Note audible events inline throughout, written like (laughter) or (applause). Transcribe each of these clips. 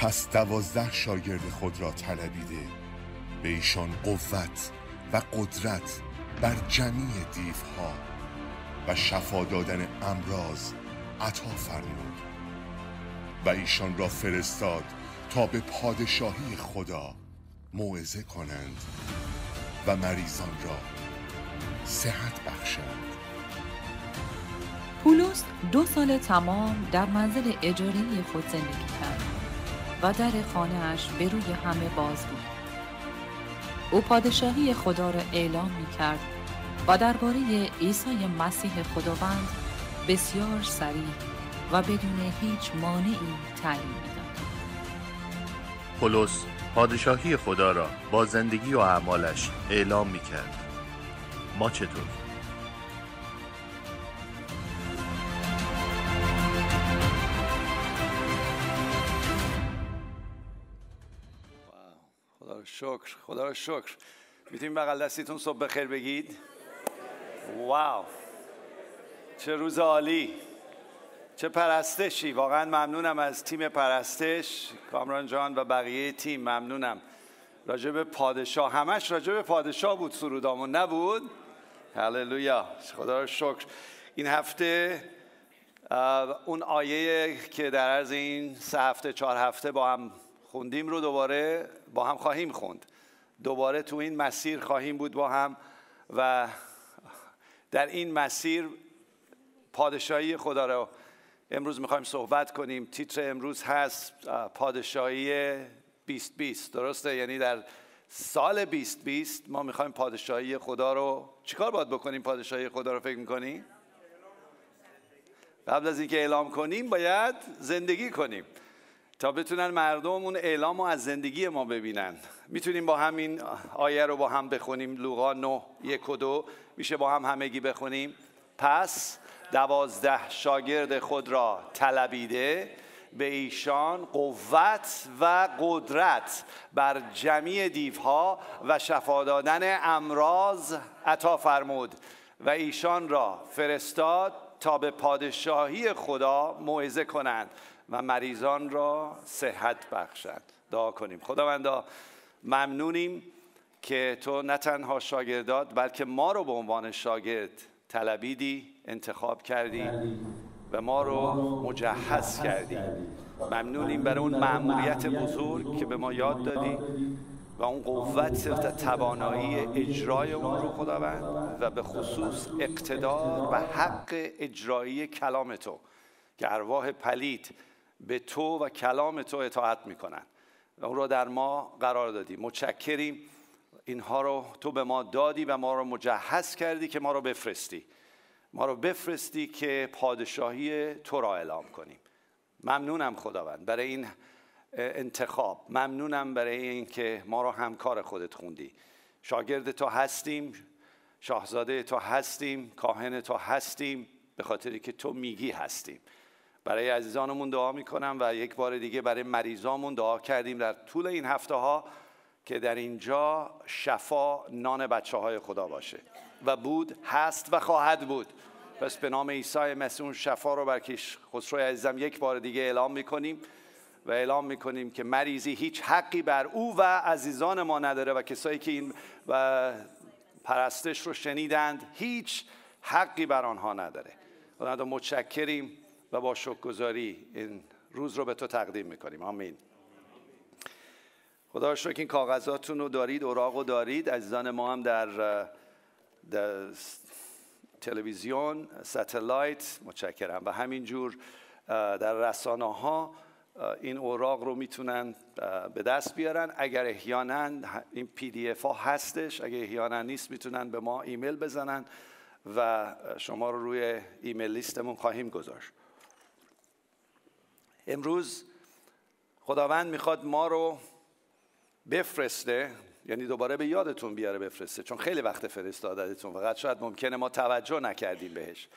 پس دوازده شاگرد خود را طلبیده. به ایشان قوت و قدرت بر جمیع دیوها و شفا دادن امراض عطا فرمود و ایشان را فرستاد تا به پادشاهی خدا موعظه کنند و مریضان را صحت بخشند. پولس دو سال تمام در منزل اجاری خود زندگی کرد. و در خانهاش به روی همه باز بود. او پادشاهی خدا را اعلام می کرد و درباره عیسی مسیح خداوند بسیار سریع و بدون هیچ مانعی تعلیم می‌داد. پولس پادشاهی خدا را با زندگی و اعمالش اعلام می کرد. ما چطور؟ شکر خدا رو شکر. می‌تونیم بغل دستیتون صبح بخیر بگید؟ واو. چه روز عالی. چه پرستشی. واقعا ممنونم از تیم پرستش کامران جان و بقیه تیم. ممنونم. راجب پادشاه. همش راجب پادشاه بود سرودامون نبود؟ هللویا. خدا رو شکر. این هفته اون آیه که در عرض این سه هفته چهار هفته با هم خوندیم رو دوباره با هم خواهیم خوند. دوباره تو این مسیر خواهیم بود با هم و در این مسیر پادشاهی خدا رو امروز می‌خوایم صحبت کنیم. تیتر امروز هست پادشاهی 2020 درسته؟ یعنی در سال 2020 ما می‌خوایم پادشاهی خدا رو چیکار باید بکنیم؟ پادشاهی خدا رو فکر می‌کنیم قبل از اینکه اعلام کنیم باید زندگی کنیم. تا بتونن مردم اون اعلام رو از زندگی ما ببینن. می‌تونیم با همین آیه رو با هم بخونیم. لوقا 9 یک و دو. میشه با هم همگی بخونیم. پس دوازده شاگرد خود را طلبیده. به ایشان قوت و قدرت بر جمعی دیوها و شفا دادن امراض عطا فرمود و ایشان را فرستاد تا به پادشاهی خدا موعظه کنند. و مریضان را صحت بخشند دعا کنیم. خداوندا ممنونیم که تو نه تنها شاگردات بلکه ما رو به عنوان شاگرد طلبیدی انتخاب کردی و ما رو مجهز کردی. ممنونیم برای اون معمولیت بزرگ که به ما یاد دادی و اون قوت و توانایی اجرای اون رو خداوند و به خصوص اقتدار و حق اجرایی کلام تو که ارواح پلید به تو و کلام تو اطاعت می‌کنن. و اون رو در ما قرار دادی. متشکریم. اینها رو تو به ما دادی و ما رو مجهز کردی که ما رو بفرستی. ما رو بفرستی که پادشاهی تو را اعلام کنیم. ممنونم خداوند برای این انتخاب. ممنونم برای اینکه ما رو همکار خودت خوندی. شاگرد تو هستیم شاهزاده تو هستیم کاهن تو هستیم به خاطری که تو میگی هستیم. برای عزیزانمون دعا می‌کنم و یک بار دیگه برای مریضامون دعا کردیم در طول این هفته ها که در اینجا شفا نان بچه های خدا باشه. و بود هست و خواهد بود. پس به نام عیسی مسیح اون شفا رو بر خسرو عزیزم یک بار دیگه اعلام می‌کنیم و اعلام می‌کنیم که مریضی هیچ حقی بر او و عزیزان ما نداره و کسایی که این و پرستش رو شنیدند هیچ حقی بر آنها نداره. خدا متشکریم. و با شکرگزاری این روز رو به تو تقدیم می‌کنیم. آمین. خدا شکر این کاغذاتون رو دارید اوراق رو دارید. عزیزان ما هم در, در تلویزیون satellite متشکرم. و همینجور در رسانه ها این اوراق رو می‌تونن به دست بیارن. اگر احیانا این PDF ها هستش اگر احیانا نیست می‌تونن به ما ایمیل بزنن و شما رو روی email list مون خواهیم گذاشت. امروز خداوند می‌خواد ما رو بفرسته یعنی دوباره به یادتون بیاره بفرسته چون خیلی وقت فرستادتون فقط شاید ممکنه ما توجه نکردیم بهش.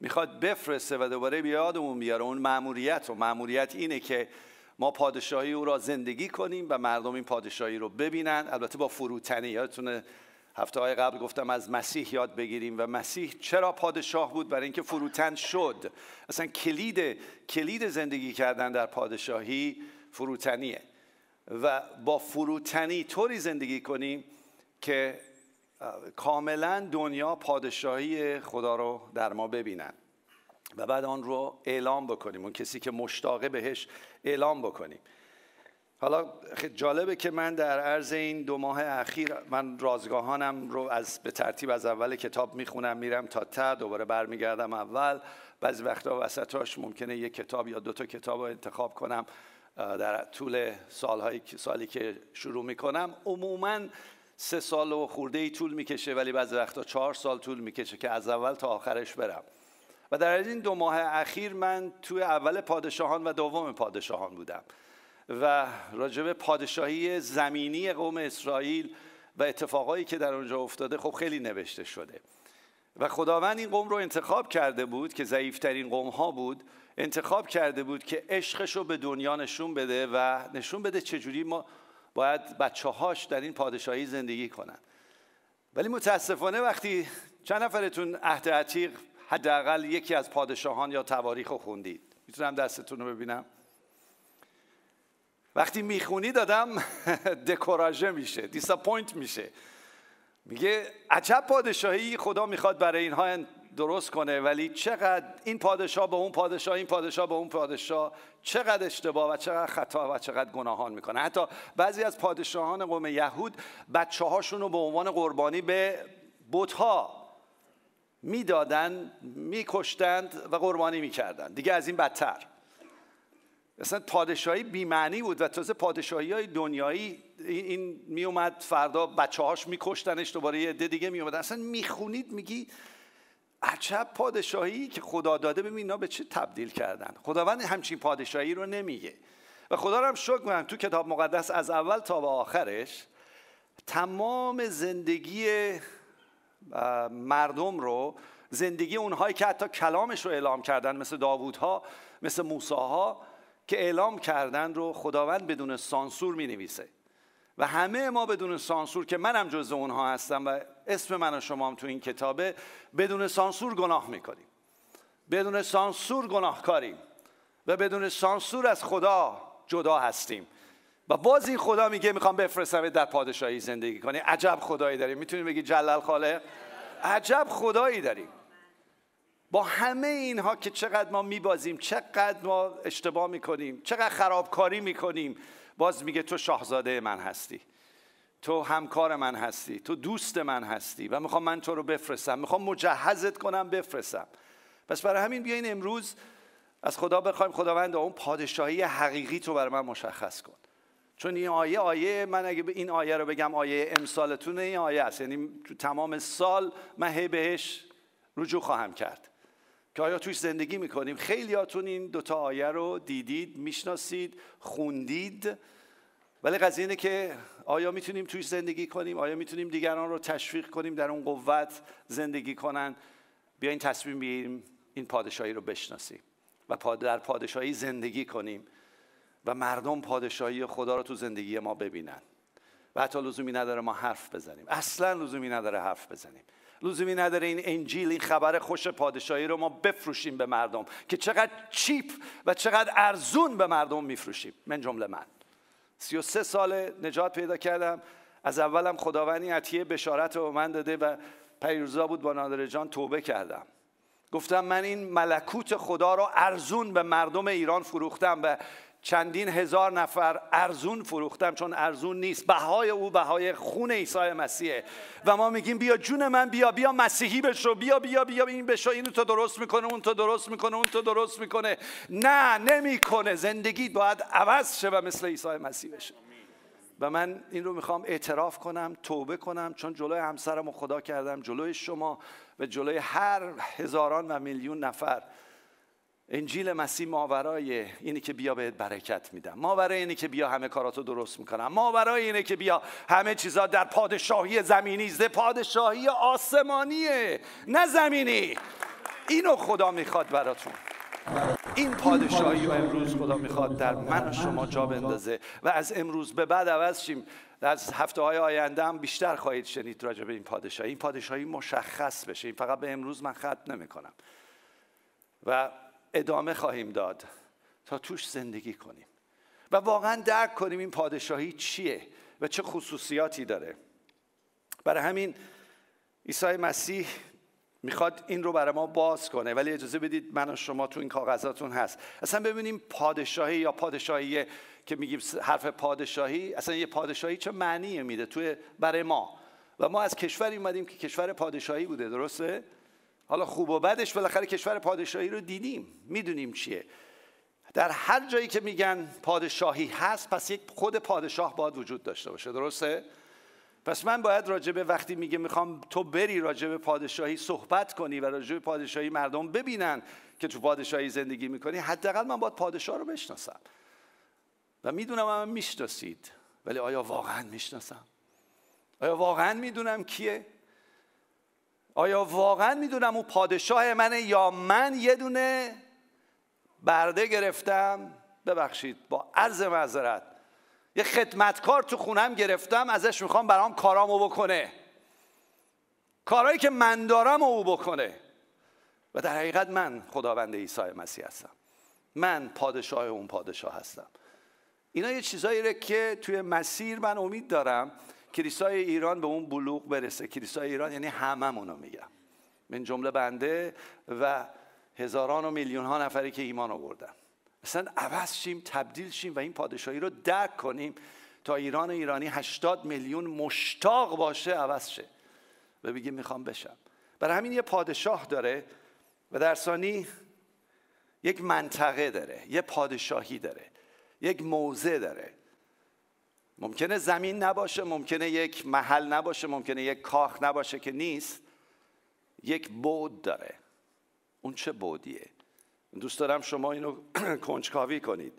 می‌خواد بفرسته و دوباره به یادمون بیاره. اون معمولیت و معمولیت اینه که ما پادشاهی او را زندگی کنیم و مردم این پادشاهی رو ببینن. البته با فروتنی یادتونه هفته های قبل گفتم از مسیح یاد بگیریم و مسیح چرا پادشاه بود؟ برای اینکه فروتن شد. اصلا کلید کلید زندگی کردن در پادشاهی فروتنیه. و با فروتنی طوری زندگی کنیم که کاملا دنیا پادشاهی خدا رو در ما ببینن. و بعد آن رو اعلام بکنیم. اون کسی که مشتاقه بهش اعلام بکنیم. حالا جالبه که من در عرض این دو ماه اخیر من رازگاهانم رو از به ترتیب از اول کتاب می‌خونم میرم تا ته دوباره برمیگردم اول. بعضی وقتا وسطاش ممکنه یک کتاب یا دو تا کتاب رو انتخاب کنم در طول سالهایی سالی که شروع می‌کنم. عموما سه سال و خورده ای طول می‌کشه ولی بعضی وقتا چهار سال طول می‌کشه که از اول تا آخرش برم. و در این دو ماه اخیر من توی اول پادشاهان و دوم پادشاهان بودم. و راجب پادشاهی زمینی قوم اسرائیل و اتفاقایی که در اونجا افتاده خب خیلی نوشته شده. و خداوند این قوم رو انتخاب کرده بود که ضعیفترین قوم ها بود انتخاب کرده بود که عشقش رو به دنیا نشون بده و نشون بده چجوری ما باید بچه هاش در این پادشاهی زندگی کنن. ولی متاسفانه وقتی چند نفرتون عهد عتیق حداقل یکی از پادشاهان یا تواریخ رو خوندید. می‌تونم دستتون رو ببینم؟ وقتی می‌خونی آدم (laughs) découragé میشه disappoint میشه. میگه عجب پادشاهی خدا می‌خواد برای اینها درست کنه ولی چقدر این پادشاه به اون پادشاه این پادشاه به اون پادشاه چقدر اشتباه و چقدر خطا و چقدر گناهان می‌کنه. حتی بعضی از پادشاهان قوم یهود بچه هاشون رو به عنوان قربانی به بتها می‌دادن میکشتند و قربانی می‌کردند دیگه از این بدتر. اصلا پادشاهی بیمعنی بود و تازه پادشاهی های دنیایی این میومد فردا بچه هاش میکشتنش دوباره یه عده دیگه میومد اصلا می‌خونید میگی عجب پادشاهی که خدا داده. ببین اینا به چه تبدیل کردن؟ خداوند همچین پادشاهی رو نمیگه. و خدا رو هم شکر می‌کنم تو کتاب مقدس از اول تا به آخرش تمام زندگی مردم رو زندگی اونهایی که حتی کلامش رو اعلام کردن مثل داوودها مثل موساها که اعلام کردن رو خداوند بدون سانسور می نویسه و همه ما بدون سانسور که منم جز اونها هستم و اسم من و شما هم تو این کتابه بدون سانسور گناه می‌کنیم. بدون سانسور گناهکاریم و بدون سانسور از خدا جدا هستیم. و باز خدا میگه می‌خوام بفرستم در پادشاهی زندگی کنی. عجب خدایی داریم. می‌تونی بگی جلال خالق عجب خدایی داریم. با همه اینها که چقدر ما میبازیم چقدر ما اشتباه می‌کنیم چقدر خرابکاری می‌کنیم باز میگه تو شاهزاده من هستی تو همکار من هستی تو دوست من هستی و می‌خوام من تو رو بفرستم می‌خوام مجهزت کنم بفرستم. پس برای همین بیاین امروز از خدا بخوایم خداوند اون پادشاهی حقیقی تو برای من مشخص کن. چون این آیه آیه من اگه این آیه رو بگم آیه امسالتون این آیه است. یعنی تو تمام سال من هی بهش رجوع خواهم کرد. که آیا توش زندگی می‌کنیم؟ خیلیاتون این دوتا آیه رو دیدید می‌شناسید خوندید. ولی قضیه اینه که آیا می‌تونیم توش زندگی کنیم؟ آیا می‌تونیم دیگران رو تشویق کنیم در اون قوت زندگی کنن؟ بیاین تصمیم بگیریم این پادشاهی رو بشناسیم و در پادشاهی زندگی کنیم و مردم پادشاهی خدا رو تو زندگی ما ببینن. و حتی لزومی نداره ما حرف بزنیم. اصلا لزومی نداره حرف بزنیم. لزومی نداره این انجیل این خبر خوش پادشاهی رو ما بفروشیم به مردم که چقدر چیپ و چقدر ارزون به مردم میفروشیم. من جمله من. سی و سه سال نجات پیدا کردم. از اولم خداوندی عطیه بشارت رو من داده و پیروزا بود با نادر جان توبه کردم. گفتم من این ملکوت خدا رو ارزون به مردم ایران فروختم و چندین هزار نفر ارزون فروختم چون ارزون نیست. بهای او بهای خون عیسی مسیحه و ما میگیم بیا جون من بیا بیا مسیحی بشو بیا بیا بیا این بشو اینو تو درست می‌کنه اون تو درست می‌کنه اون تو درست می‌کنه. نه نمی‌کنه. زندگی باید عوض شه و مثل عیسی مسیح بشه. و من این رو می‌خوام اعتراف کنم توبه کنم چون جلوی همسرم و خدا کردم جلوی شما و جلوی هر هزاران و میلیون نفر انجیل مسیح ماورای اینه که بیا بهت برکت میدم. ماورای اینه که بیا همه کاراتو درست می‌کنم. ماورای اینه که بیا همه چیزا در پادشاهی زمینی زده پادشاهی آسمانیه نه زمینی. اینو خدا می‌خواد براتون. این پادشاهی رو امروز خدا می‌خواد در من و شما جا بندازه و از امروز به بعد عوض شیم. از هفته های آینده هم بیشتر خواهید شنید راجع به این پادشاهی. این پادشاهی مشخص بشه. این فقط به امروز من ختم نمی‌کنم. و ادامه خواهیم داد تا توش زندگی کنیم. و واقعا درک کنیم این پادشاهی چیه و چه خصوصیاتی داره. برای همین عیسی مسیح می‌خواد این رو برای ما باز کنه. ولی اجازه بدید من و شما تو این کاغذاتون هست. اصلا ببینیم پادشاهی یا پادشاهی که میگیم حرف پادشاهی اصلا یه پادشاهی چه معنی میده توی برای ما؟ و ما از کشوری اومدیم که کشور پادشاهی بوده درسته؟ حالا خوب و بدش بالاخره کشور پادشاهی رو دیدیم. می‌دونیم چیه. در هر جایی که میگن پادشاهی هست پس یک خود پادشاه باید وجود داشته باشه. درسته؟ پس من باید راجبه وقتی میگه می‌خوام تو بری راجبه پادشاهی صحبت کنی و راجبه پادشاهی مردم ببینن که تو پادشاهی زندگی می‌کنی حداقل من باید پادشاه رو بشناسم. و می‌دونم من می‌شناسید ولی آیا واقعا می‌شناسم؟ آیا واقعا می‌دونم کیه؟ آیا واقعا می‌دونم اون پادشاه منه یا من یه دونه برده گرفتم؟ ببخشید با عرض معذرت. یه خدمتکار تو خونم گرفتم ازش می‌خوام برام کارامو بکنه. کارهایی که من دارم او بکنه. و در حقیقت من خداوند عیسی مسیح هستم. من پادشاه اون پادشاه هستم. اینا یه چیزایی که توی مسیر من امید دارم. کلیسای ایران به اون بلوغ برسه. کلیسای ایران یعنی هممونو میگم. من جمله بنده و هزاران و میلیون ها نفری که ایمان آوردن. اصلا عوض شیم تبدیل شیم و این پادشاهی رو درک کنیم تا ایران ایرانی 80 میلیون مشتاق باشه عوض شه و بگه می‌خوام بشم. برای همین یه پادشاه داره و در ثانی یک منطقه داره یه پادشاهی داره یک موضع داره. ممکنه زمین نباشه ممکنه یک محل نباشه ممکنه یک کاخ نباشه که نیست. یک بود داره. اون چه بودیه دوست دارم شما اینو (clears throat) کنجکاوی کنید.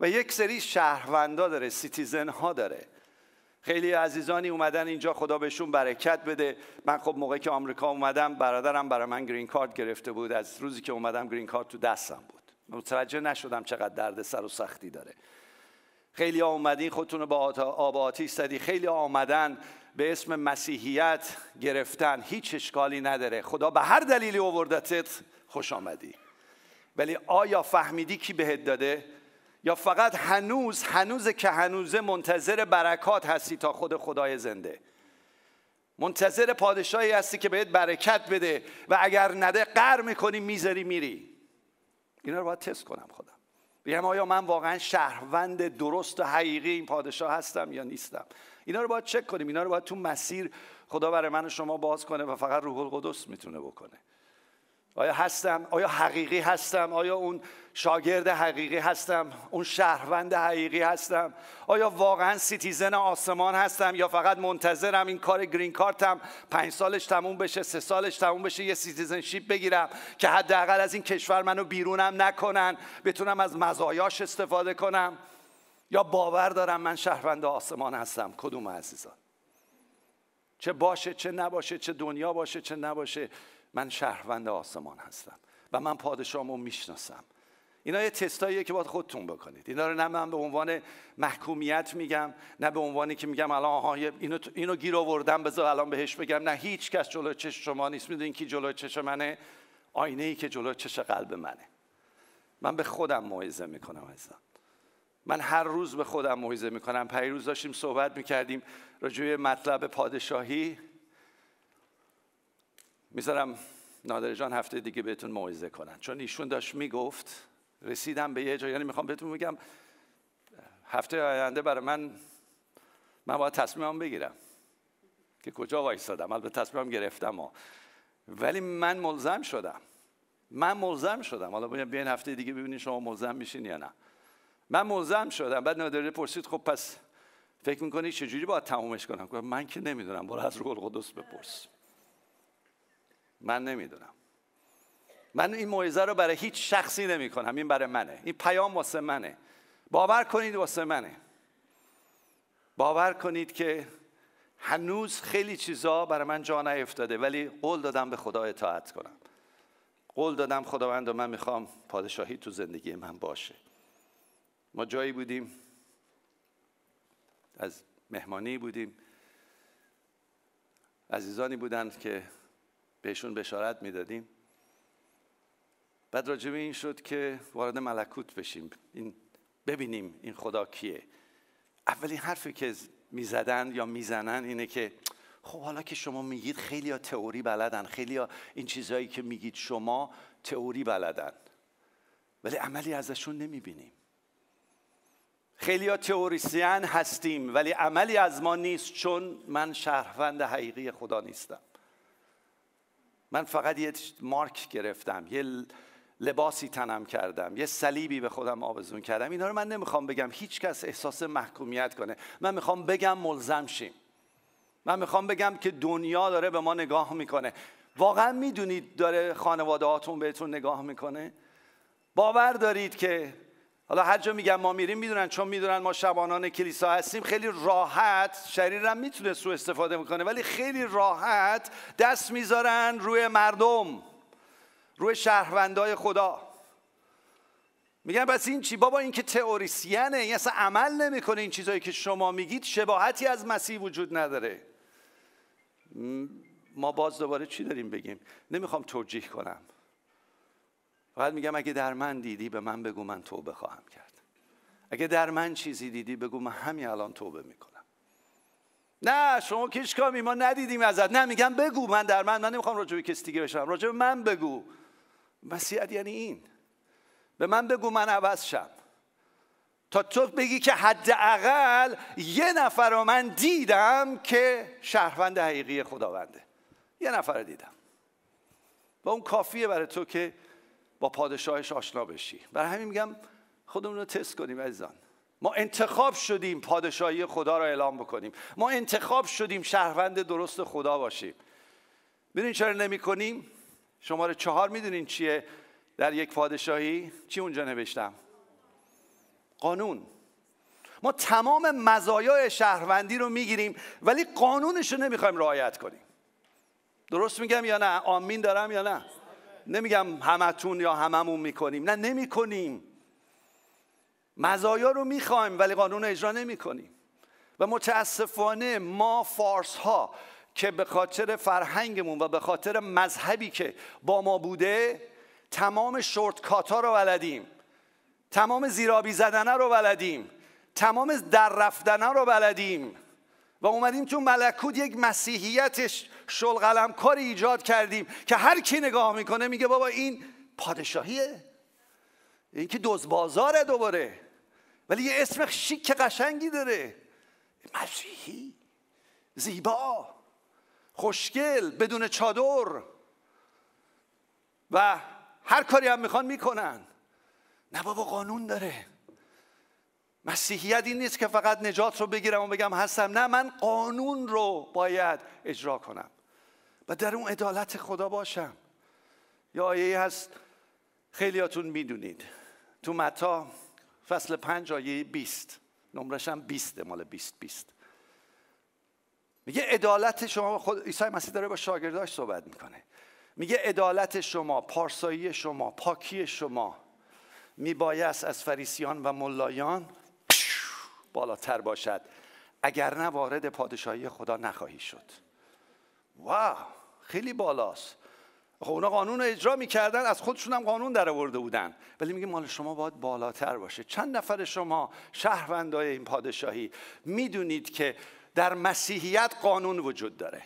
و یک سری شهروندا داره citizen ها داره. خیلی عزیزانی اومدن اینجا خدا بهشون برکت بده. من خب موقعی که آمریکا اومدم برادرم برای من green card گرفته بود. از روزی که اومدم green card تو دستم بود. متوجه نشدم چقدر درد سر و سختی داره. خیلی آمدین خودتون رو با آب آتیش زدی. خیلی آمدن به اسم مسیحیت گرفتن. هیچ اشکالی نداره. خدا به هر دلیلی آوردتت خوش آمدی. ولی آیا فهمیدی کی بهت داده؟ یا فقط هنوز هنوز که هنوزه منتظر برکات هستی تا خود خدای زنده؟ منتظر پادشاهی هستی که بهت برکت بده. و اگر نده قر می‌کنی می‌ذاری میری. اینا رو باید تست کنم خودم بگم آیا من واقعا شهروند درست و حقیقی این پادشاه هستم یا نیستم؟ اینا رو باید چک کنیم. اینا رو باید تو مسیر خدا برای من و شما باز کنه و فقط روح القدس می‌تونه بکنه. آیا هستم؟ آیا حقیقی هستم؟ آیا اون شاگرد حقیقی هستم؟ اون شهروند حقیقی هستم؟ آیا واقعا citizen آسمان هستم؟ یا فقط منتظرم این کار green card م پنج سالش تموم بشه سه سالش تموم بشه یه citizenship بگیرم که حداقل از این کشور منو بیرونم نکنن بتونم از مزایاش استفاده کنم؟ یا باور دارم من شهروند آسمان هستم؟ کدوم عزیزان؟ چه باشه چه نباشه چه دنیا باشه چه نباشه. من شهروند آسمان هستم و من پادشاهمو می‌شناسم. اینا یه تستاییه که باید خودتون بکنید. اینا رو نه من به عنوان محکومیت میگم نه به عنوانی که میگم الان آها اینو, اینو گیر آوردم بذار الان بهش بگم. نه هیچ کس جلوی چش شما نیست. می‌دونین کی جلوی چش منه؟ آینه ای که جلوی چش قلب منه. من به خودم موعظه می‌کنم عزیزم. من هر روز به خودم موعظه می‌کنم. پیروز داشتیم صحبت می‌کردیم راجع مطلب پادشاهی. می‌ذارم نادر جان هفته دیگه بهتون موعظه کنن. چون ایشون داشت می‌گفت رسیدم به یه جایی یعنی می‌خوام بهتون بگم هفته آینده برای من من باید تصمیمم بگیرم که کجا وایستادم. البته تصمیمم گرفتم ها. ولی من ملزم شدم. من ملزم شدم. حالا بیاین هفته دیگه ببینید شما ملزم میشین یا نه. من ملزم شدم. بعد نادره پرسید خب پس فکر می‌کنی چجوری باید تمومش کنم؟ من که نمی‌دونم. برو از روح القدس بپرس. من نمی‌دونم. من این موعظه رو برای هیچ شخصی نمی کنم این برای منه. این پیام واسه منه. باور کنید واسه منه. باور کنید که هنوز خیلی چیزا برای من جا نیفتاده ولی قول دادم به خدا اطاعت کنم. قول دادم خداوند و من می‌خوام پادشاهی تو زندگی من باشه. ما جایی بودیم. از مهمانی بودیم. عزیزانی بودند که بهشون بشارت می‌دادیم. بعد راجب این شد که وارد ملکوت بشیم. این ببینیم این خدا کیه. اولین حرفی که می‌زدن یا می‌زنن اینه که خب حالا که شما میگید خیلی ها تئوری بلدن. خیلی ها این چیزهایی که میگید شما تئوری بلدن. ولی عملی ازشون نمی‌بینیم. خیلی ها تئوریسین هستیم ولی عملی از ما نیست چون من شهروند حقیقی خدا نیستم. من فقط یه مارک گرفتم یه لباسی تنم کردم یه صلیبی به خودم آویزون کردم. اینا رو من نمی‌خوام بگم هیچ کس احساس محکومیت کنه. من می‌خوام بگم ملزم شیم. من می‌خوام بگم که دنیا داره به ما نگاه می‌کنه. واقعا می‌دونید داره خانواده هاتون بهتون نگاه می‌کنه؟ باور دارید که حالا هر جا میگم ما میریم می‌دونن. چون می‌دونن ما شبانان کلیسا هستیم خیلی راحت شریرم می‌تونه سو استفاده می‌کنه ولی خیلی راحت دست می‌ذارن روی مردم روی شهروندای خدا. میگن بس این چی؟ بابا این که تئوریسینه این اصلا عمل نمی‌کنه این چیزایی که شما میگید. شباهتی از مسیح وجود نداره. ما باز دوباره چی داریم بگیم؟ نمی‌خوام توجیه کنم. فقط میگم اگه در من دیدی به من بگو من توبه خواهم کرد. اگه در من چیزی دیدی بگو من همین الان توبه می‌کنم. نه شما کیش کامی ما ندیدیم ازت. نه میگم بگو من در من من نمی‌خوام راجع به کسی دیگه بشم راجع به من بگو. مسیحیت یعنی این. به من بگو من عوض شم. تا تو بگی که حداقل یه نفر رو من دیدم که شهروند حقیقی خداونده. یه نفر دیدم. و اون کافیه برای تو که با پادشاهش آشنا بشی. برای همین میگم خودمون رو تست کنیم عزیزان. ما انتخاب شدیم پادشاهی خدا را اعلام بکنیم. ما انتخاب شدیم شهروند درست خدا باشیم. ببینید چرا نمی کنیم؟ شماره چهار می‌دونین چیه در یک پادشاهی؟ چی اونجا نوشتم؟ قانون. ما تمام مزایای شهروندی رو می‌گیریم ولی قانونش رو نمی‌خوایم رعایت کنیم. درست میگم یا نه؟ آمین دارم یا نه؟ نمیگم همتون یا هممون می‌کنیم. نه نمی‌کنیم. مزایا رو می‌خوایم ولی قانون رو اجرا نمی‌کنیم. و متاسفانه ما فارس ها که به خاطر فرهنگمون و به خاطر مذهبی که با ما بوده تمام شورتکات ها رو بلدیم. تمام زیرابی زدنه رو بلدیم. تمام در رفتنه رو بلدیم. و اومدیم تو ملکوت یک مسیحیت شلقلم کاری ایجاد کردیم که هر کی نگاه می‌کنه میگه بابا این پادشاهیه. این که دوز بازاره دوباره. ولی یه اسم شیک قشنگی داره. مسیحی. زیبا. خوشگل بدون چادر. و هر کاری هم می‌خوان می‌کنن. نه بابا قانون داره. مسیحیت این نیست که فقط نجات رو بگیرم و بگم هستم. نه من قانون رو باید اجرا کنم و در اون عدالت خدا باشم. یا آیه هست خیلیاتون می‌دونید. تو متا فصل پنج آیه بیست. نمرش هم بیسته مال بیست بیست. میگه عدالت شما خود عیسی مسیح داره با شاگرداش صحبت می‌کنه. میگه عدالت شما پارسایی شما پاکی شما میبایست از فریسیان و ملایان بالاتر باشد. اگر نه وارد پادشاهی خدا نخواهی شد. واو خیلی بالاست. خب اونا قانون رو اجرا می‌کردن از خودشون هم قانون در آورده بودن. ولی میگه مال شما باید بالاتر باشه. چند نفر شما شهروندای این پادشاهی می‌دونید که در مسیحیت قانون وجود داره.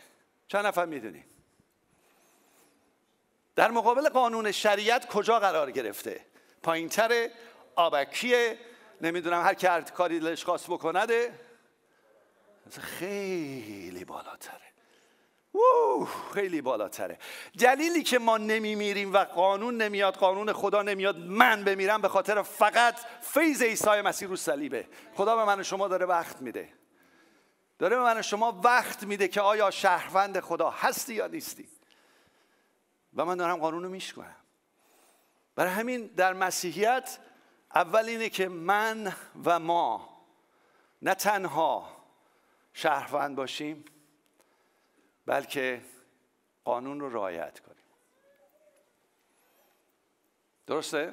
چند نفر می‌دونید در مقابل قانون شریعت کجا قرار گرفته؟ پایینتر آبکیه نمی‌دونم هر که کاری دلش خواست بکنده خیلی بالاتره. خیلی بالاتره. دلیلی که ما نمیمیریم و قانون نمیاد قانون خدا نمیاد من بمیرم به خاطر فقط فیض عیسی مسیح رو صلیبه خدا به من و شما داره وقت میده. داره به من و شما وقت میده که آیا شهروند خدا هستی یا نیستی. و من دارم قانون رو میشکنم. برای همین در مسیحیت اول اینه که من و ما نه تنها شهروند باشیم بلکه قانون رو رعایت کنیم. درسته؟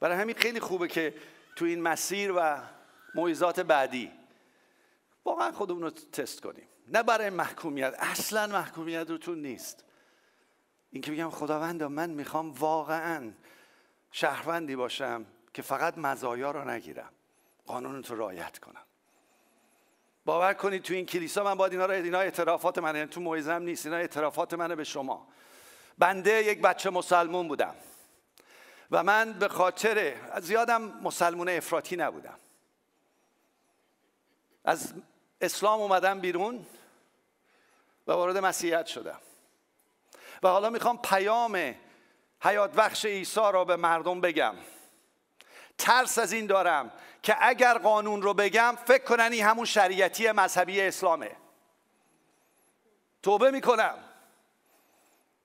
برای همین خیلی خوبه که تو این مسیر و موعظات بعدی واقعا خودمون رو تست کنیم. نه برای محکومیت اصلا محکومیت رو تو نیست. اینکه بگم خداوندا من می‌خوام واقعا شهروندی باشم که فقط مزایا رو نگیرم. قانون رو رعایت کنم. باور کنید تو این کلیسا من باید اینا رو اینا اعترافات من یعنی تو موعظه‌ام نیست. اینا اعترافات منه به شما. بنده یک بچه مسلمون بودم. و من به خاطر زیادم مسلمون افراطی نبودم. از اسلام اومدم بیرون و وارد مسیحیت شدم. و حالا می‌خوام پیام حیات بخش عیسی را به مردم بگم. ترس از این دارم که اگر قانون رو بگم فکر کنن این همون شریعتی مذهبی اسلامه. توبه می‌کنم.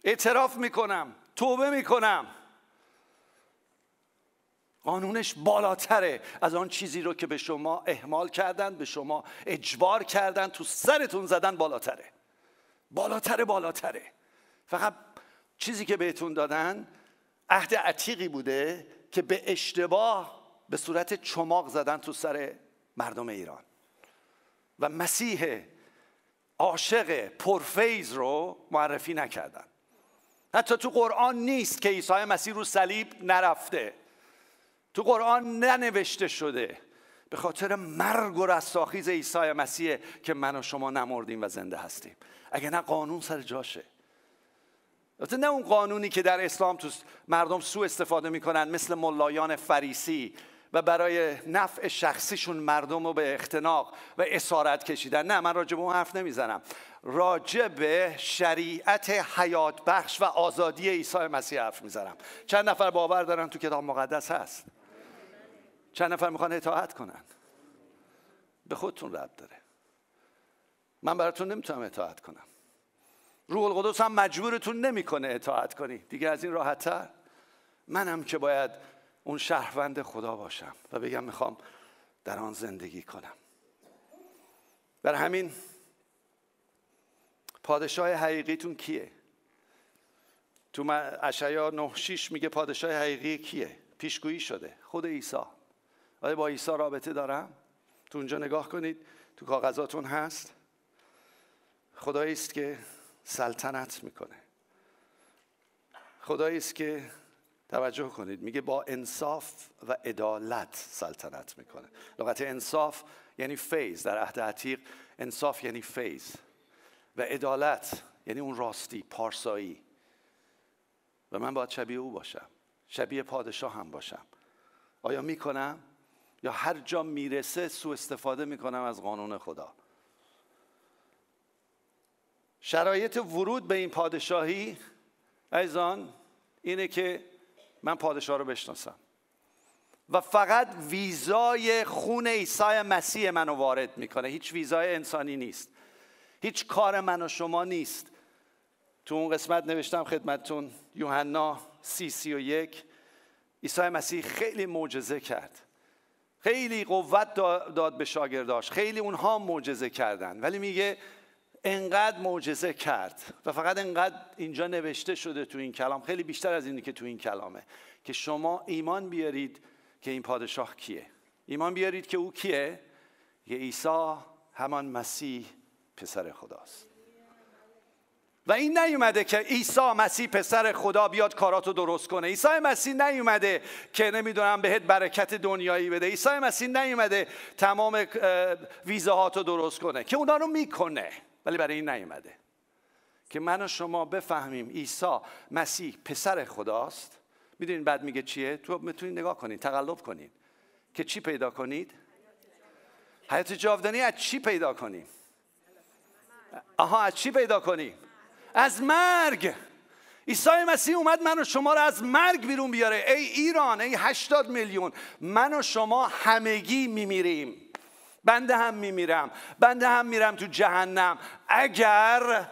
اعتراف می‌کنم. توبه می‌کنم. قانونش بالاتره از آن چیزی رو که به شما احمال کردن به شما اجبار کردن تو سرتون زدن بالاتره. بالاتره بالاتره. فقط چیزی که بهتون دادن عهد عتیقی بوده که به اشتباه به صورت چماق زدن تو سر مردم ایران. و مسیح عاشق پرفیز رو معرفی نکردن. حتی تو قرآن نیست که عیسی مسیح رو صلیب نرفته. تو قرآن ننوشته شده. به خاطر مرگ و رستاخیز عیسی مسیح که من و شما نمردیم و زنده هستیم. اگه نه قانون سر جاشه. نه اون قانونی که در اسلام تو مردم سو استفاده می‌کنن مثل ملایان فریسی و برای نفع شخصیشون مردم رو به اختناق و اسارت کشیدن. نه من راجع به اون حرف نمی‌زنم. راجع به شریعت حیات بخش و آزادی عیسی مسیح حرف می‌زنم. چند نفر باور دارن تو کتاب مقدس هست؟ چند نفر می‌خوان اطاعت کنن؟ به خودتون رد داره. من براتون نمی‌تونم اطاعت کنم. روح القدس هم مجبورتون نمی‌کنه اطاعت کنی. دیگه از این راحتتر. منم که باید اون شهروند خدا باشم و بگم می‌خوام در آن زندگی کنم. بر همین پادشاه حقیقیتون کیه؟ تو اشعیا 9 6 میگه پادشاه حقیقی کیه؟ پیشگویی شده. خود عیسی. آیا با عیسی رابطه دارم؟ تو اونجا نگاه کنید. تو کاغذاتون هست. خدایی است که سلطنت می‌کنه. خدایی است که توجه کنید میگه با انصاف و عدالت سلطنت می‌کنه. لغت انصاف یعنی فیض در عهد عتیق انصاف یعنی فیض و عدالت یعنی اون راستی پارسایی. و من باید شبیه او باشم شبیه پادشاه هم باشم. آیا می‌کنم؟ یا هر جا می‌رسه سو استفاده می‌کنم از قانون خدا. شرایط ورود به این پادشاهی ایزان اینه که من پادشاه رو بشناسم. و فقط ویزای خون عیسی مسیح منو وارد می‌کنه. هیچ ویزای انسانی نیست. هیچ کار من و شما نیست. تو اون قسمت نوشتم خدمتتون یوحنا سی سی و یک. عیسی مسیح خیلی معجزه کرد. خیلی قوت داد به شاگرداش. خیلی اونها معجزه کردن. ولی میگه انقدر معجزه کرد و فقط انقدر اینجا نوشته شده تو این کلام خیلی بیشتر از اینی که تو این کلامه که شما ایمان بیارید که این پادشاه کیه. ایمان بیارید که او کیه؟ یه عیسی همان مسیح پسر خداست. و این نیومده که عیسی مسیح پسر خدا بیاد کاراتو درست کنه. عیسی مسیح نیومده که نمی‌دونم بهت برکت دنیایی بده. عیسی مسیح نیومده تمام ویزاهاتو درست کنه که اونا رو می‌کنه. ولی برای این نیومده. که من و شما بفهمیم عیسی مسیح پسر خداست. می‌دونین بعد میگه چیه؟ تو می‌تونید نگاه کنید تقلب کنید که چی پیدا کنید؟ حیات جاودانی از چی پیدا کنیم؟ آها از چی پیدا کنیم؟ از مرگ. عیسی مسیح اومد من و شما رو از مرگ بیرون بیاره. ای ایران ای هشتاد میلیون. من و شما همگی میمیریم. بنده هم میمیرم بنده هم میرم تو جهنم. اگر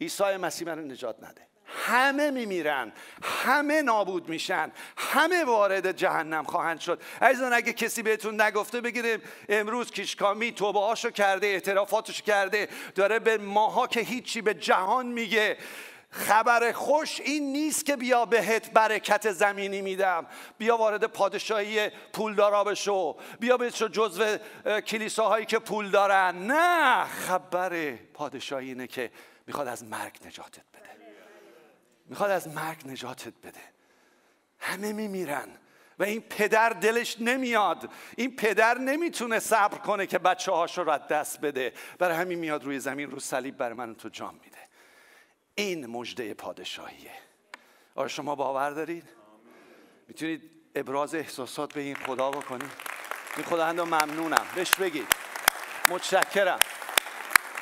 عیسی مسیح من نجات نده. همه میمیرن همه نابود میشن همه وارد جهنم خواهند شد. عزیزان اگه کسی بهتون نگفته بگیریم امروز کیشکامی توبه هاشو کرده اعترافاتش کرده داره به ماها که هیچی به جهان میگه. خبر خوش این نیست که بیا بهت برکت زمینی میدم. بیا وارد پادشاهی پولدارا بشو. بیا بشو جزو کلیساهایی که پول دارن. نه خبر پادشاهی اینه که می‌خواد از مرگ نجاتت بده. می‌خواد از مرگ نجاتت بده. همه میمیرن و این پدر دلش نمیاد. این پدر نمی‌تونه صبر کنه که بچه هاش رو دست بده. برای همین میاد روی زمین رو صلیب بر من تو جام میده. این مجده پادشاهیه. آیا شما باور دارید؟ می‌تونید ابراز احساسات به این خدا بکنید؟ این خدا ممنونم. بهش بگید. متشکرم.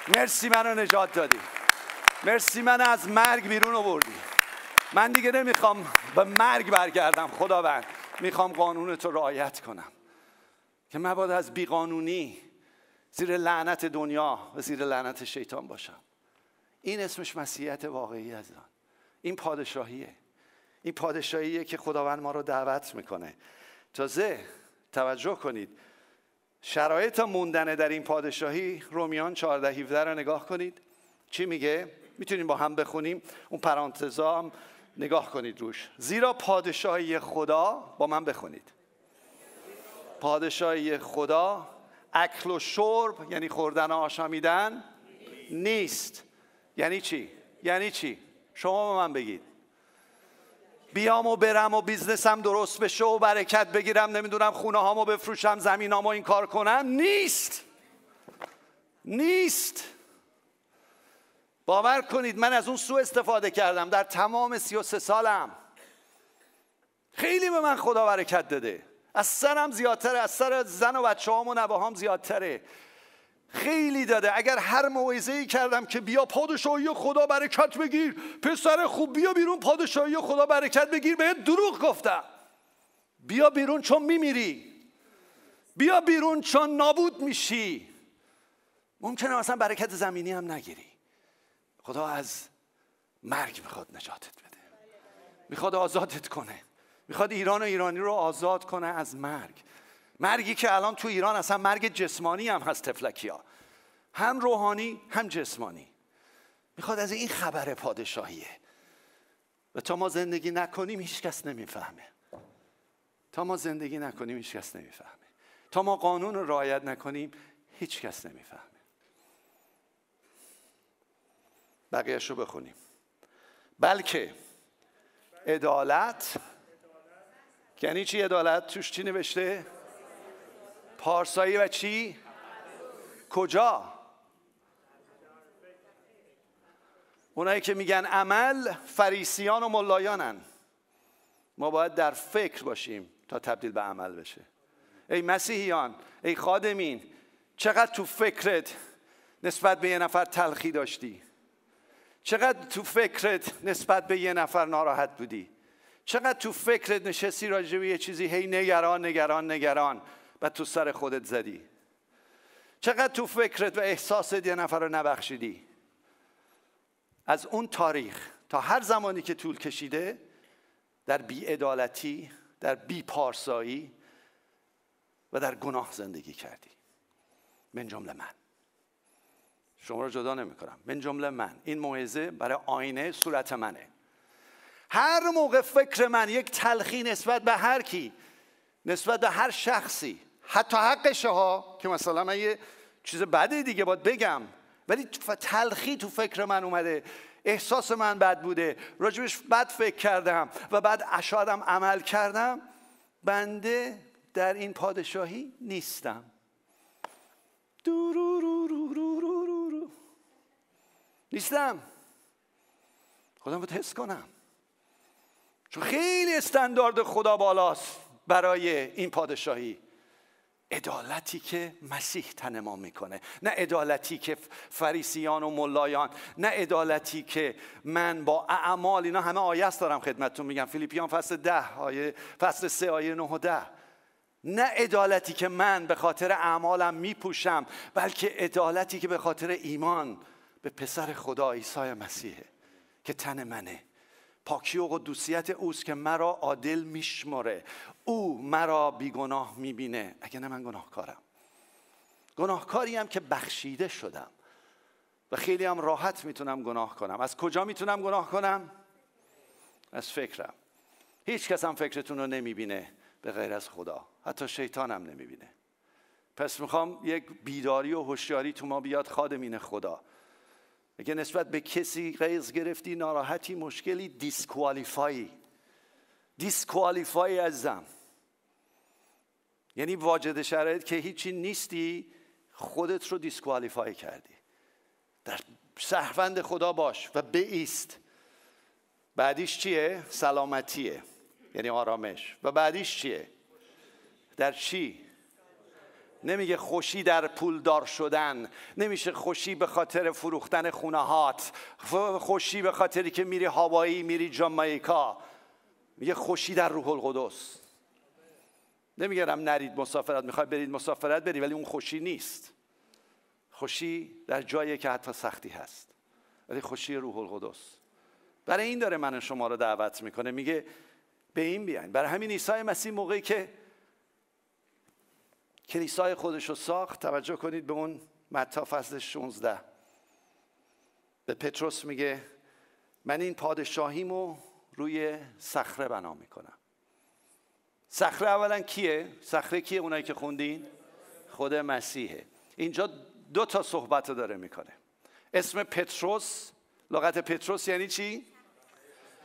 مرسی منو نجات دادی. مرسی من از مرگ بیرون آوردی. من دیگه نمی‌خوام به مرگ برگردم خداوند. می‌خوام قانون تو رعایت کنم. که مبادا از بیقانونی زیر لعنت دنیا و زیر لعنت شیطان باشم. این اسمش مسیحیت واقعی از آن این پادشاهیه. این پادشاهیه که خداوند ما رو دعوت می‌کنه. تازه توجه کنید. شرایط موندن در این پادشاهی رومیان 14 17 رو نگاه کنید. چی میگه؟ می‌تونیم با هم بخونیم. اون پرانتزا هم نگاه کنید روش. زیرا پادشاهی خدا با من بخونید. پادشاهی خدا اکل و شرب یعنی خوردن و آشامیدن نیست. یعنی چی؟ یعنی چی؟ شما به من بگید. بیام و برم و بیزنسم درست بشه و برکت بگیرم نمی‌دونم خونه هامو بفروشم زمین هامو این کار کنم. نیست. نیست. باور کنید من از اون سو استفاده کردم. در تمام سی و سه سالم. خیلی به من خدا برکت داده. از سرم زیادتره از سر زن و بچه هم و نباهام زیادتره. خیلی داده. اگر هر موعظه ای کردم که بیا پادشاهی خدا برکت بگیر. پسر خوب بیا بیرون پادشاهی خدا برکت بگیر. بهت دروغ گفتم. بیا بیرون چون میمیری. بیا بیرون چون نابود میشی. ممکنه اصلا برکت زمینی هم نگیری. خدا از مرگ می‌خواد نجاتت بده. می‌خواد آزادت کنه. می‌خواد ایران و ایرانی رو آزاد کنه از مرگ. مرگی که الان تو ایران اصلا مرگ جسمانی هم هست تفلکیا هم روحانی هم جسمانی. می‌خواد از این خبر پادشاهیه. و تا ما زندگی نکنیم هیچ کس نمی‌فهمه. تا ما زندگی نکنیم هیچ کس نمی‌فهمه. تا ما قانون رو رعایت نکنیم هیچ کس نمی‌فهمه. بقیهش رو بخونیم. بلکه عدالت یعنی چی عدالت؟ توش چی نوشته؟ پارسایی و چی؟ کجا؟ اونایی که میگن عمل فریسیان و ملایانن. ما باید در فکر باشیم تا تبدیل به عمل بشه. ای مسیحیان ای خادمین چقدر تو فکرت نسبت به یه نفر تلخی داشتی؟ چقدر تو فکرت نسبت به یه نفر ناراحت بودی؟ چقدر تو فکرت نشستی راجع به یه چیزی هی نگران نگران نگران؟ و تو سر خودت زدی. چقدر تو فکرت و احساست یه نفر رو نبخشیدی؟ از اون تاریخ تا هر زمانی که طول کشیده در بیعدالتی در بیپارسایی و در گناه زندگی کردی. من جمله من. شما رو جدا نمی کنم من جمله من. این موعظه برای آینه صورت منه. هر موقع فکر من یک تلخی نسبت به هر کی نسبت به هر شخصی حتی حقشه ها که مثلا من یه چیز بده دیگه باید بگم. ولی تلخی تو فکر من اومده. احساس من بد بوده. راجبش بد فکر کردم و بعد اشادم عمل کردم. بنده در این پادشاهی نیستم. نیستم. خودم باید حس کنم. چون خیلی استاندارد خدا بالاست برای این پادشاهی. عدالتی که مسیح تن ما می‌کنه. نه عدالتی که فریسیان و ملایان نه عدالتی که من با اعمال اینا همه آیه دارم خدمتتون میگم. فیلیپیان فصل ده آیه فصل سه آیه نه و ده. نه عدالتی که من به خاطر اعمالم میپوشم بلکه عدالتی که به خاطر ایمان به پسر خدا عیسی مسیحه که تن منه. پاکی و قدوسیت اوست که مرا عادل میشمره او مرا بیگناه می‌بینه. اگه نه من گناهکارم. گناهکاری هم که بخشیده شدم. و خیلی هم راحت می‌تونم گناه کنم. از کجا می‌تونم گناه کنم؟ از فکرم. هیچ کس هم فکرتون رو نمی‌بینه به غیر از خدا. حتی شیطانم نمی‌بینه. پس می‌خوام یک بیداری و هوشیاری تو ما بیاد خادمین خدا. اگه نسبت به کسی غیظ گرفتی ناراحتی مشکلی disqualify ی disqualify ازم یعنی واجد شرایط که هیچی نیستی خودت رو disqualify کردی در شهروند خدا باش و بیست بعدیش چیه؟ سلامتیه یعنی آرامش و بعدیش چیه؟ در چی؟ نمیگه خوشی در پولدار شدن نمیشه خوشی به خاطر فروختن خونه هات خوشی به خاطری که میری هوایی میری جامائیکا میگه خوشی در روح القدس. نمیگرم نرید مسافرت می‌خوای برید مسافرت بری ولی اون خوشی نیست. خوشی در جایی که حتی سختی هست ولی خوشی روح القدس. برای این داره من شما رو دعوت می‌کنه. میگه به این بیاین. برای همین عیسی مسیح موقعی که کلیسای خودش رو ساخت توجه کنید به اون متا فصل 16 به پتروس میگه من این پادشاهیمو روی صخره بنا می‌کنم. صخره اولا کیه؟ صخره کیه اونایی که خوندین؟ خود مسیحه. اینجا دو تا صحبت رو داره می‌کنه. اسم پتروس لغت پتروس یعنی چی؟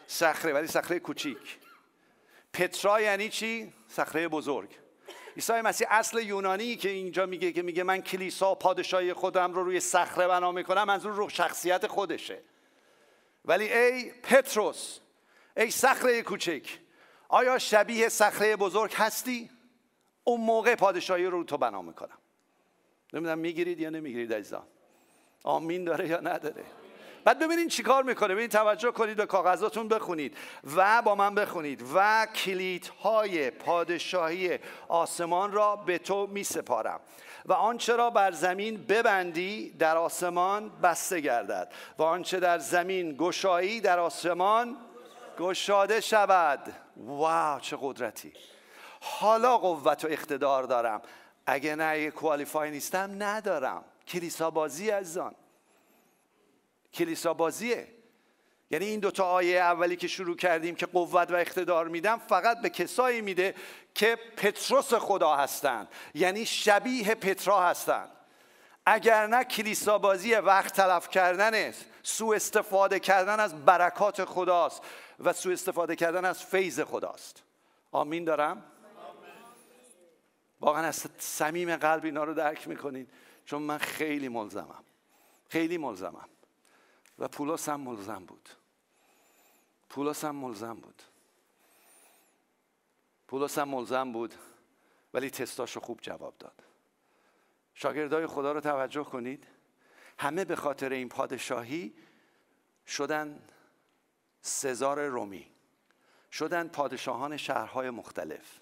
صخره ولی صخره کوچیک. پترا یعنی چی؟ صخره بزرگ. عیسی مسیح اصل یونانی که اینجا میگه که میگه من کلیسا پادشاهی خودم رو روی صخره بنا می‌کنم منظور رو شخصیت خودشه. ولی ای پتروس ای صخره کوچک آیا شبیه صخره بزرگ هستی؟ اون موقع پادشاهی رو تو بنا می‌کنم. نمی‌دونم می‌گیرید یا نمی‌گیرید عزیزان. آمین داره یا نداره؟ بعد ببینید چیکار می‌کنه. ببینید توجه کنید به کاغذاتون بخونید و با من بخونید و کلیدهای پادشاهی آسمان را به تو میسپارم و آنچه را بر زمین ببندی در آسمان بسته گردد و آنچه در زمین گشایی در آسمان گشاده شود. واو چه قدرتی! حالا قوت و اقتدار دارم. اگه نه اگه کوالیفای نیستم ندارم. کلیسا بازی عزیزان. کلیسا بازیه. یعنی این دوتا آیه اولی که شروع کردیم که قوت و اقتدار میدم فقط به کسایی میده که پتروس خدا هستند. یعنی شبیه پترا هستند. اگر نه کلیسا بازی وقت تلف کردن سوء استفاده کردن از برکات خداست و سوء استفاده کردن از فیض خداست. آمین دارم؟ واقعا از صمیم قلب اینا رو درک می‌کنید چون من خیلی ملزمم. خیلی ملزمم. و پولس هم ملزم بود. پولس هم ملزم بود. پولس هم ملزم بود ولی تستاشو خوب جواب داد. شاگردای خدا رو توجه کنید. همه به خاطر این پادشاهی شدن سزار رومی. شدن پادشاهان شهرهای مختلف.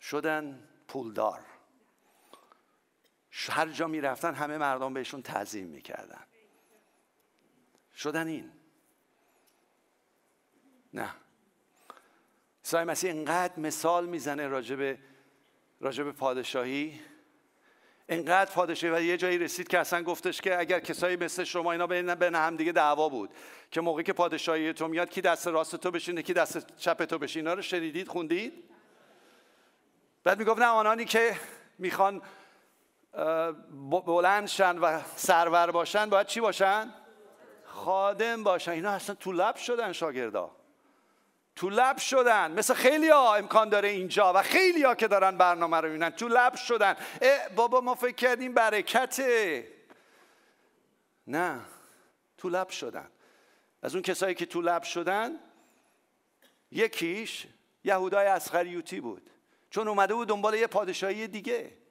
شدن پولدار. هر جا می رفتن همه مردم بهشون تعظیم می‌کردن. شدن این. نه. عیسی مسیح اینقدر مثال می‌زنه راجب راجب پادشاهی. اینقدر پادشاهی و یه جایی رسید که اصلا گفتش که اگر کسایی مثل شما اینا بین بین هم دیگه دعوا بود که موقعی که پادشاهی تو میاد کی دست راست تو بشینه کی دست چپ تو بشینه اینا رو شنیدید خوندید؟ بعد می‌گفت نه آنانی که می‌خوان بلند شن و سرور باشن باید چی باشن؟ خادم باشن. اینا اصلا تو لب شدن شاگردا. تو لب شدن. مثل خیلی ها امکان داره اینجا و خیلی ها که دارن برنامه رو می‌بینن. تو لب شدن. بابا ما فکر کردیم برکته. نه. تو لب شدن. از اون کسایی که تو لب شدن یکیش یهودای اسخریوتی بود. چون اومده بود دنبال یه پادشاهی دیگه.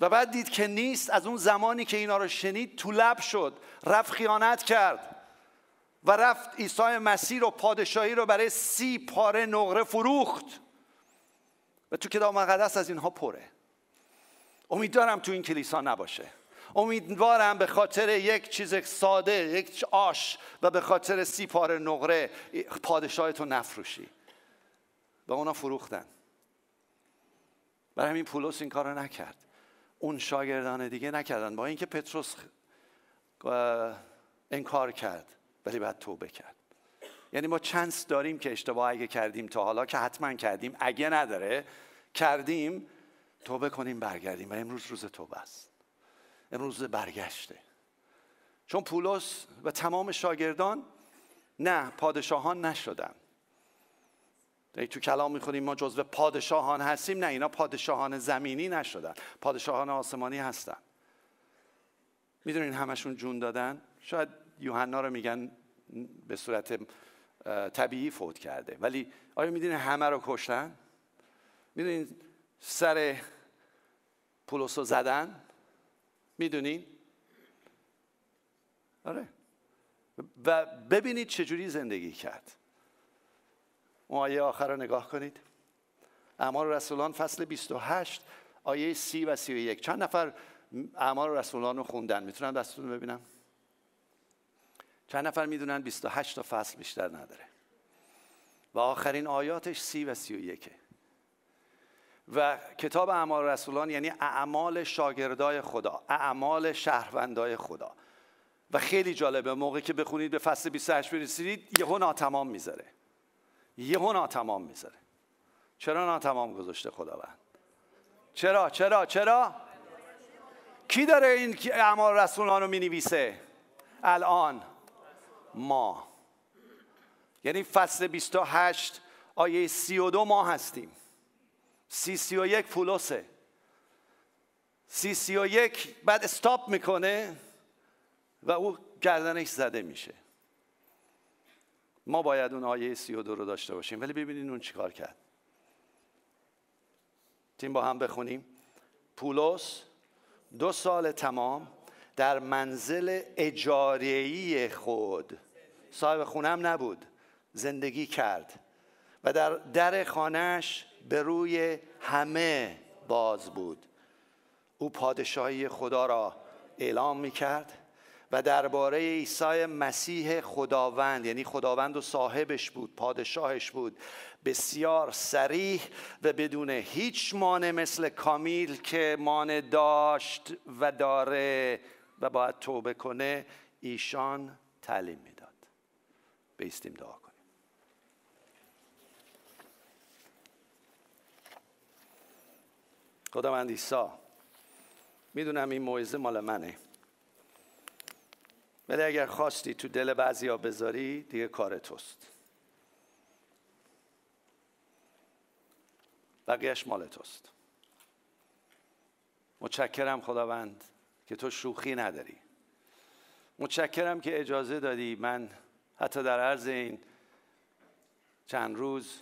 و بعد دید که نیست از اون زمانی که اینا رو شنید تو لب شد رفت خیانت کرد و رفت عیسی مسیح و پادشاهی رو برای سی پاره نقره فروخت. و تو کتاب مقدس از اینها پره. امیدوارم تو این کلیسا نباشه. امیدوارم به خاطر یک چیز ساده یک آش و به خاطر سی پاره نقره پادشاهتو نفروشی. و اونا فروختن. برای همین پولس این کار نکرد. اون شاگردان دیگه نکردن. با اینکه پتروس انکار کرد ولی بعد توبه کرد. یعنی ما چنس داریم که اشتباه اگه کردیم تا حالا که حتما کردیم. اگه نداره کردیم توبه کنیم برگردیم. و امروز روز توبه است. امروز برگشته. چون پولس و تمام شاگردان نه پادشاهان نشدن. تو کلام می‌خونیم ما جزو پادشاهان هستیم. نه اینا پادشاهان زمینی نشدن. پادشاهان آسمانی هستن. می‌دونین همشون جون دادن؟ شاید یوحنا رو میگن به صورت طبیعی فوت کرده. ولی آیا می‌دونین همه رو کشتن؟ می‌دونین سر پولس رو زدن؟ می‌دونین؟ آره. و ببینید چجوری زندگی کرد. اون آیه آخر رو نگاه کنید. اعمال رسولان فصل 28 آیه سی و سی و یک. چند نفر اعمال رسولان رو خوندن؟ می‌تونن دستتون ببینم؟ چند نفر می‌دونن 28 تا فصل بیشتر نداره. و آخرین آیاتش سی و سی و یکه. و کتاب اعمال رسولان یعنی اعمال شاگردای خدا اعمال شهروندای خدا. و خیلی جالبه موقعی که بخونید به فصل 28 برسید یهو ناتمام می‌ذاره. یهو ناتمام می‌ذاره. چرا ناتمام گذاشته خداوند؟ چرا چرا چرا؟ کی داره این اعمال رسولان رو می‌نویسه؟ الان ما. یعنی فصل 28 آیه 32 ما هستیم. سی سی و یک پولوسه سی سی و یک بعد استاپ می‌کنه و او گردنش زده میشه. ما باید اون آیه سی و دو رو داشته باشیم. ولی ببینین اون چیکار کرد. تیم با هم بخونیم. پولس دو سال تمام در منزل اجارهی خود. صاحب خونم نبود. زندگی کرد. و در در خانهش به روی همه باز بود. او پادشاهی خدا را اعلام می کرد و درباره عیسی مسیح خداوند یعنی خداوند و صاحبش بود پادشاهش بود بسیار سریح و بدون هیچ مانع مثل کامیل که مانع داشت و داره و باید توبه کنه ایشان تعلیم می‌داد. بیستیم دعا کنیم. خداوند عیسی می‌دونم این موعظه مال منه. ولی اگر خواستی تو دل بعضی ها بذاری دیگه کار توست. بقیهش مال توست. متشکرم خداوند که تو شوخی نداری. متشکرم که اجازه دادی من حتی در عرض این چند روز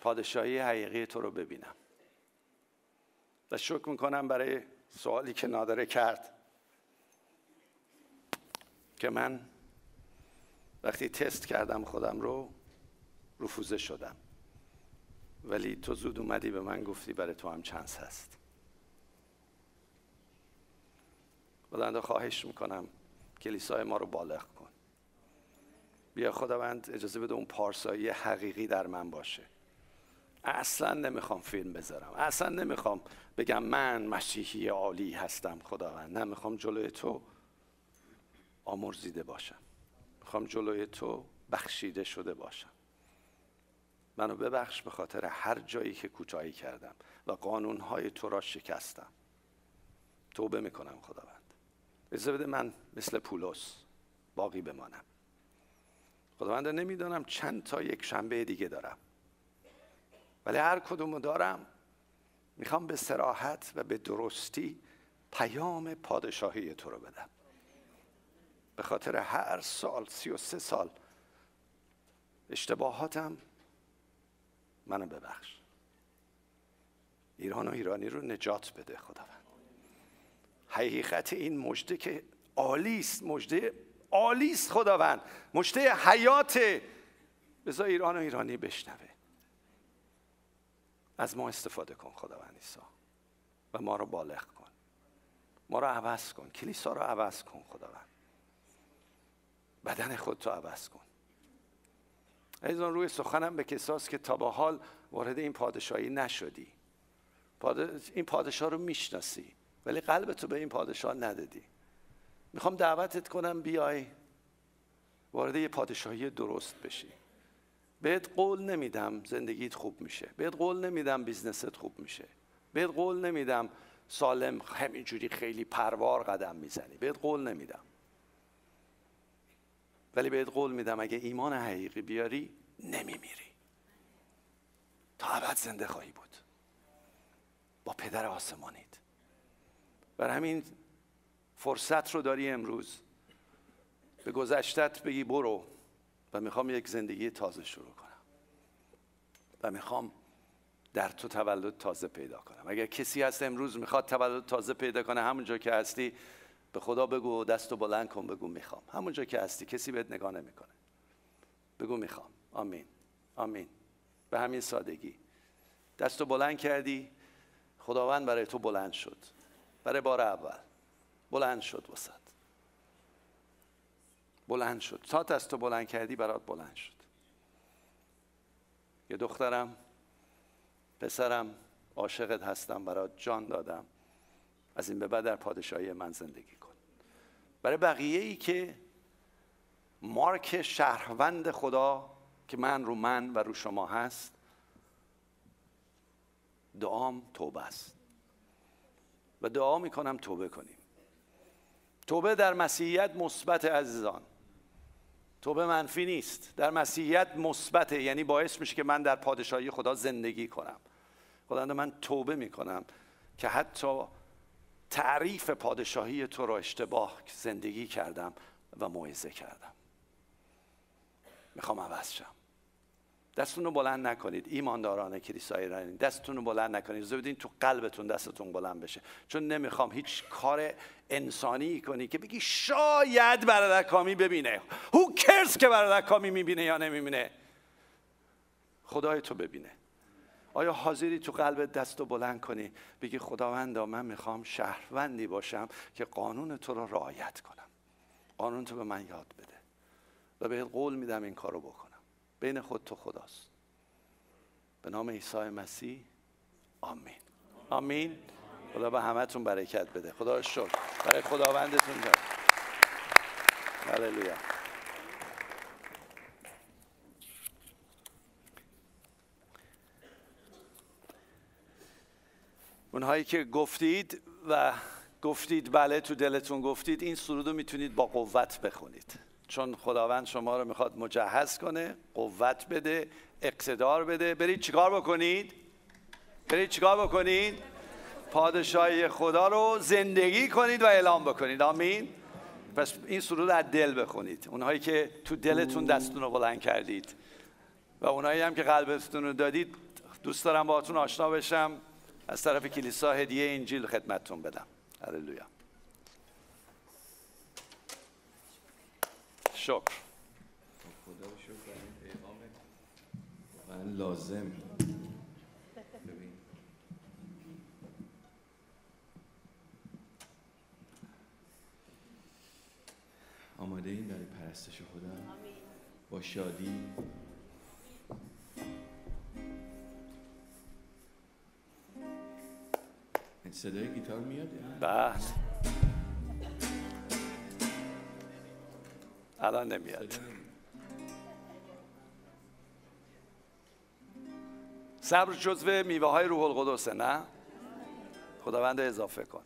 پادشاهی حقیقی تو رو ببینم. و شکر می‌کنم برای سوالی که نادره کرد. که من وقتی تست کردم خودم رو رفوزه شدم. ولی تو زود اومدی به من گفتی برای تو هم چانس هست. خداوند خواهش می‌کنم کلیسای ما رو بالغ کن. بیا خداوند اجازه بده اون پارسایی حقیقی در من باشه. اصلا نمی‌خوام فیلم بذارم. اصلا نمی‌خوام بگم من مسیحی عالی هستم خداوند. نمی‌خوام جلوی تو آمرزیده باشم. می‌خوام جلوی تو بخشیده شده باشم. منو ببخش به خاطر هر جایی که کوتاهی کردم و قانونهای تو را شکستم. توبه می‌کنم خداوند. اجازه بده من مثل پولس باقی بمانم. خداوند نمی‌دانم چند تا یک شنبه دیگه دارم. ولی هر کدومو دارم. می‌خوام به سراحت و به درستی پیام پادشاهی تو رو بدم. به خاطر هر سال سی و سه سال. اشتباهاتم منو ببخش. ایران و ایرانی رو نجات بده خداوند. حقیقت این مجده که عالی است مجده عالی است خداوند. مجده حیات بذار ایران و ایرانی بشنوه. از ما استفاده کن خداوند عیسی. و ما رو بالغ کن. ما رو عوض کن. کلیسا رو عوض کن خداوند. بدن خودتو عوض کن. ایزان روی سخنم به کساست که تا به حال وارد این پادشاهی نشدی. این پادشاه رو می‌شناسی ولی قلبتو به این پادشاه ندادی. می‌خوام دعوتت کنم بیای وارد یه پادشاهی درست بشی. بهت قول نمیدم زندگیت خوب میشه. بهت قول نمیدم بیزنست خوب میشه. بهت قول نمیدم سالم همینجوری خیلی پروار قدم می‌زنی. بهت قول نمیدم. ولی بهت قول میدم اگه ایمان حقیقی بیاری نمیمیری. تا ابد زنده خواهی بود. با پدر آسمانیت. بر همین فرصت رو داری امروز. به گذشتت بگی برو و می‌خوام یک زندگی تازه شروع کنم. و می‌خوام در تو تولد تازه پیدا کنم. اگر کسی هست امروز می‌خواد تولد تازه پیدا کنه همونجا که هستی به خدا بگو دست و بلند کن بگو می‌خوام. همونجا که هستی کسی بهت نگاه نمی‌کنه. بگو می‌خوام. آمین. آمین. به همین سادگی. دست و بلند کردی خداوند برای تو بلند شد. برای بار اول. بلند شد وسط. بلند شد. تا دست و بلند کردی برات بلند شد. یه دخترم پسرم عاشقت هستم برات جان دادم. از این به بعد در پادشاهی من زندگی کن. برای بقیه ای که مارک شهروند خدا که من رو من و رو شما هست دعام توبه است. و دعا می‌کنم توبه کنیم. توبه در مسیحیت مثبت عزیزان. توبه منفی نیست. در مسیحیت مثبته یعنی باعث میشه که من در پادشاهی خدا زندگی کنم. خدا من توبه می‌کنم که حتی تعریف پادشاهی تو را اشتباه زندگی کردم و موعظه کردم. می‌خوام عوض شم. دستتون رو بلند نکنید ایمانداران کلیسای ایرانی دستتون رو بلند نکنید. زودین تو قلبتون دستتون بلند بشه. چون نمی‌خوام هیچ کار انسانی کنی که بگی شاید برادر کامی ببینه. هو کرس که برادر کامی می‌بینه یا نمی‌بینه؟ خدای تو ببینه. آیا حاضری تو قلبت دست رو بلند کنی؟ بگی خداوندا من می‌خوام شهروندی باشم که قانون تو رو رعایت کنم. قانون تو به من یاد بده. و به قول میدم این کارو بکنم. بین خود تو خداست. به نام عیسی مسیح. آمین. آمین. خدا به همتون برکت بده. خدا شکر. برای خداوندتون داد هللویا. اونهایی که گفتید و گفتید بله تو دلتون گفتید این سرود رو می‌تونید با قوت بخونید. چون خداوند شما رو می‌خواد مجهز کنه قوت بده اقتدار بده. برید چیکار بکنید؟ برید چیکار بکنید؟ پادشاهی خدا رو زندگی کنید و اعلام بکنید. آمین. پس این سرود از دل بخونید. اونهایی که تو دلتون دستتون رو بلند کردید. و اونهایی هم که قلبتون رو دادید دوست دارم باهاتون آشنا بشم. از طرف کلیسا هدیه انجیل خدمتتون بدم. هللویا. شکر. خدا شکر. لازم. آماده این برای پرستش خدا؟ با شادی؟ صدای گیتار میاد بعد الان نمیاد. صبر جزو میوه های روح القدسه نه؟ خداوند اضافه کن.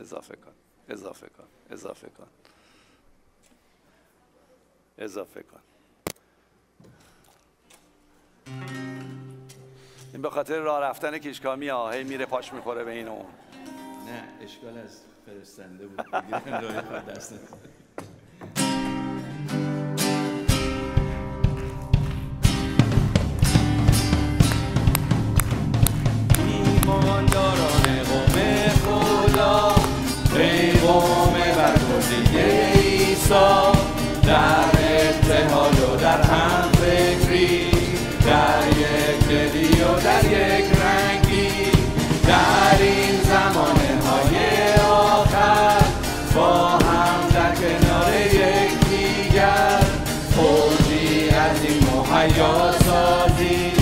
اضافه کن. اضافه کن. اضافه کن. اضافه کن. این به خاطر راه رفتن کشکامی ها هی میره پاش می‌خوره به این اون. نه اشکال از فرستنده بود. دست ایمانداران قوم خدا پیغام برگزیده عیسی. نجات سازی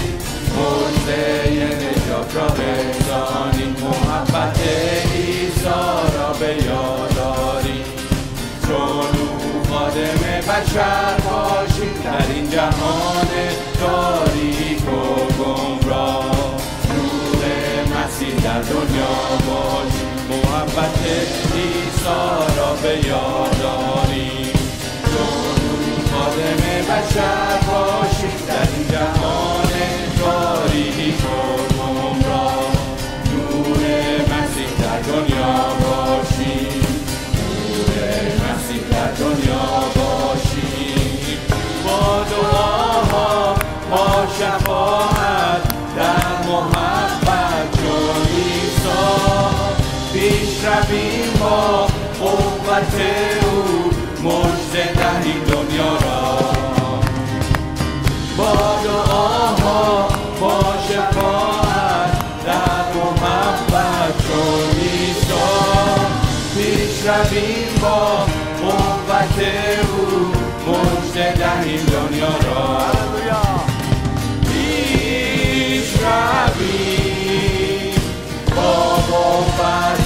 مجده نجات را بگذاریم محبت ایسا را به یاد داریم چون او خادم باشیم در این جهان تاریک و گمراه. نور مسیح در دنیا باشیم. محبت به باشیم شفاعت در محبت چون عیسی پیش رویم با قوت او مجد دهیم دنیا را. با دعاها با شفاعت در محبت چون عیسی پیش رویم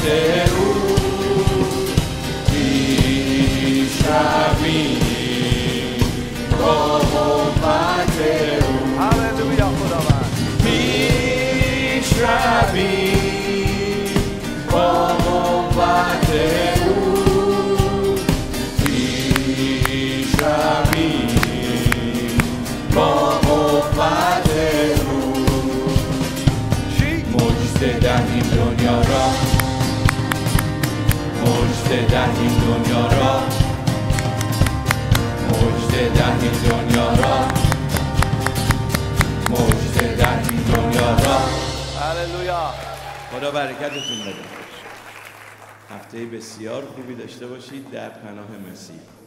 قوت مجد دهیم دنیا را. مجد دهیم دنیا را. مجد دهیم دنیا را. هللویا. خدا برکتتون بده. هفته بسیار خوبی داشته باشید در پناه مسیح.